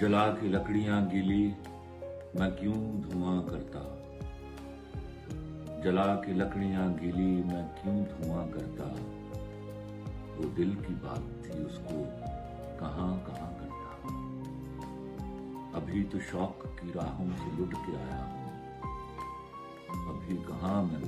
جلا کے لکڑیاں گیلی، میں کیوں دھواں کرتا؟ جلا کے لکڑیاں گیلی، میں کیوں دھواں کرتا؟ وہ دل کی بات تھی اس کو، کہاں کہاں کرتا؟ ابھی تو شوق کی راہوں سے لٹ کے آیا ہوں، ابھی کہاں میں